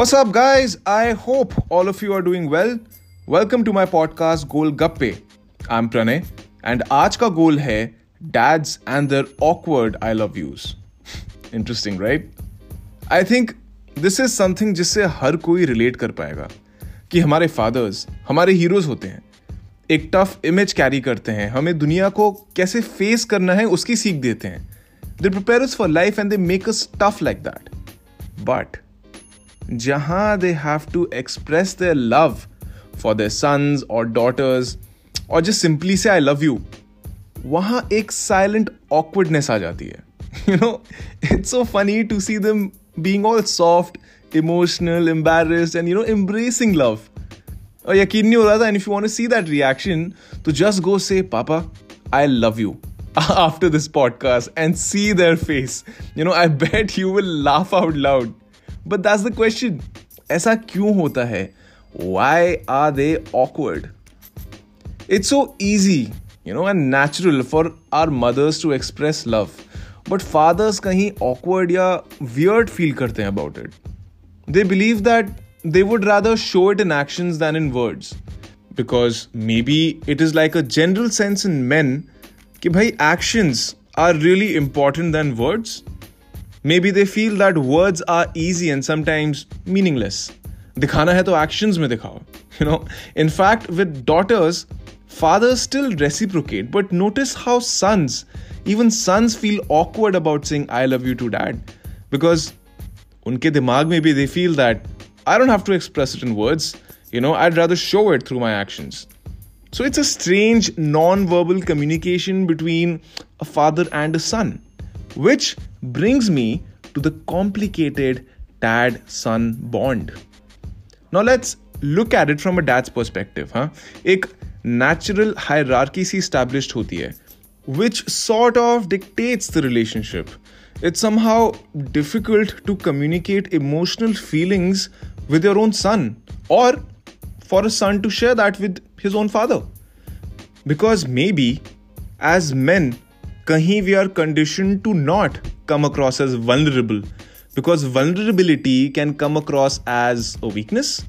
What's up, guys? I hope all of you are doing well. Welcome to my podcast Goal Gappe. I'm Pranay, and आज का गोल है dads and their awkward I love yous. Interesting, right? I think this is something जिससे हर कोई relate कर पाएगा कि हमारे fathers हमारे heroes होते हैं एक टफ इमेज कैरी करते हैं हमें दुनिया को कैसे फेस करना है उसकी सीख देते हैं they prepare for life and they make us tough like that but जहां they have to express their love for their sons और डॉटर्स और जस्ट सिंपली से आई लव यू वहां एक साइलेंट ऑकवर्डनेस आ जाती है you know it's so funny to see them being all soft emotional embarrassed and you know embracing love और यकीन नहीं हो रहा था and if you want to see that reaction तो just go say papa I love you after this podcast and see their face. You know, I bet you will laugh out loud. But that's the question ऐसा क्यों होता है? Why are they awkward it's so easy you know and natural for our mothers to express love but fathers कहीं awkward या weird feel करते हैं about it they believe that they would rather show it in action than in words because maybe it is like a general sense in man कि भाई actions are really important than words Maybe they feel that words are easy and sometimes meaningless. दिखाना है तो actions में दिखाओ. You know, in fact, with daughters, fathers still reciprocate, but notice how sons, even sons feel awkward about saying I love you to dad. Because उनके दिमाग में भी they feel that I don't have to express it in words. You know, I'd rather show it through my actions. So it's a strange non-verbal communication between a father and a son, which brings me to the complicated dad son bond. Now let's look at it from a dad's perspective. Huh? एक natural hierarchy सी established होती है which sort of dictates the relationship. It's somehow difficult to communicate emotional feelings with your own son or for a son to share that with his own father. Because maybe as men, kahin we are conditioned to not come across as vulnerable because vulnerability can come across as a weakness,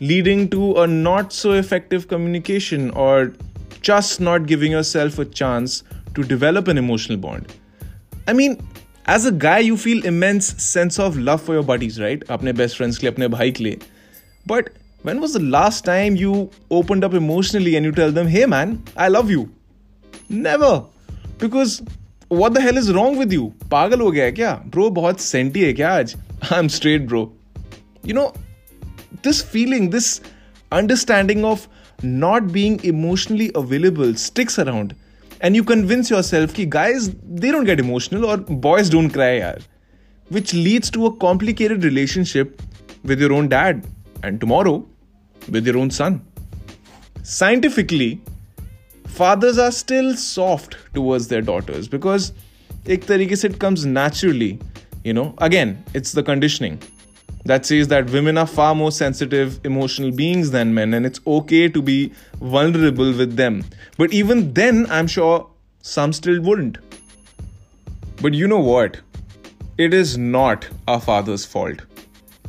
leading to a not so effective communication or just not giving yourself a chance to develop an emotional bond. I mean, as a guy, you feel immense sense of love for your buddies, right? अपने best friends के लिए, अपने भाई के लिए. But when was the last time you opened up emotionally and you tell them, hey man, I love you? Never. Because what the hell is wrong with you? पागल हो गया है क्या ब्रो बहुत सेंटी है क्या आज I am straight bro you know this feeling this understanding of not being emotionally available sticks around and you convince yourself that guys they don't get emotional or boys don't cry yaar, which leads to a complicated relationship with your own dad and tomorrow with your own son scientifically fathers are still soft towards their daughters because ek tarike se it comes naturally you know. Again it's the conditioning that says that women are far more sensitive emotional beings than men and it's okay to be vulnerable with them. But even then i'm sure some still wouldn't. But you know what? It is not our father's fault.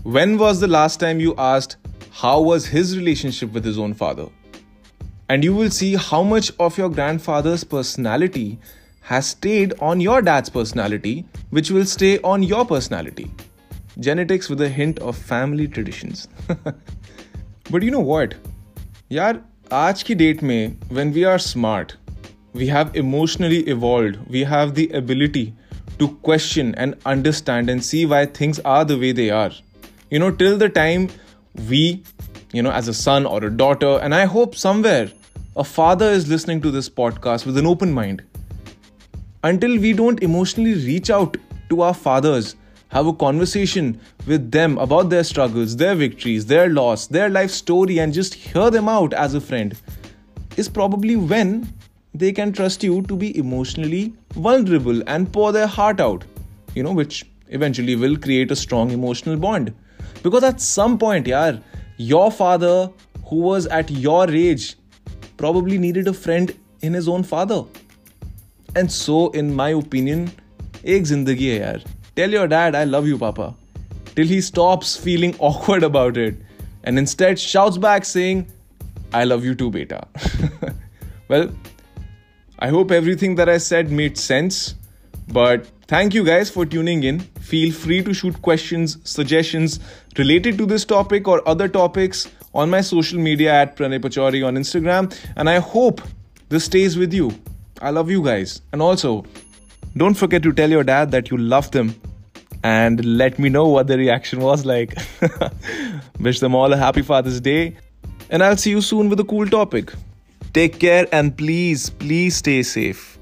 When was the last time you asked how was his relationship with his own father and you will see how much of your grandfather's personality has stayed on your dad's personality, which will stay on your personality. Genetics with a hint of family traditions. but you know what? यार आज की date में when we are smart, we have emotionally evolved, we have the ability to question and understand and see why things are the way they are. You know, till the time we you know, as a son or a daughter. And I hope somewhere a father is listening to this podcast with an open mind. Until we don't emotionally reach out to our fathers, have a conversation with them about their struggles, their victories, their loss, their life story, and just hear them out as a friend, is probably when they can trust you to be emotionally vulnerable and pour their heart out, you know, which eventually will create a strong emotional bond. Because at some point, yeah, your father, who was at your age, probably needed a friend in his own father. And so, in my opinion, ek zindagi hai yaar. Tell your dad I love you, Papa, till he stops feeling awkward about it and instead shouts back saying, I love you too, beta. well, I hope everything that I said made sense. But thank you guys for tuning in. Feel free to shoot questions, suggestions related to this topic or other topics on my social media at Pranay Pachauri on Instagram. And I hope this stays with you. I love you guys. And also, don't forget to tell your dad that you love them and let me know what the reaction was like. Wish them all a happy Father's Day. And I'll see you soon with a cool topic. Take care and please, please stay safe.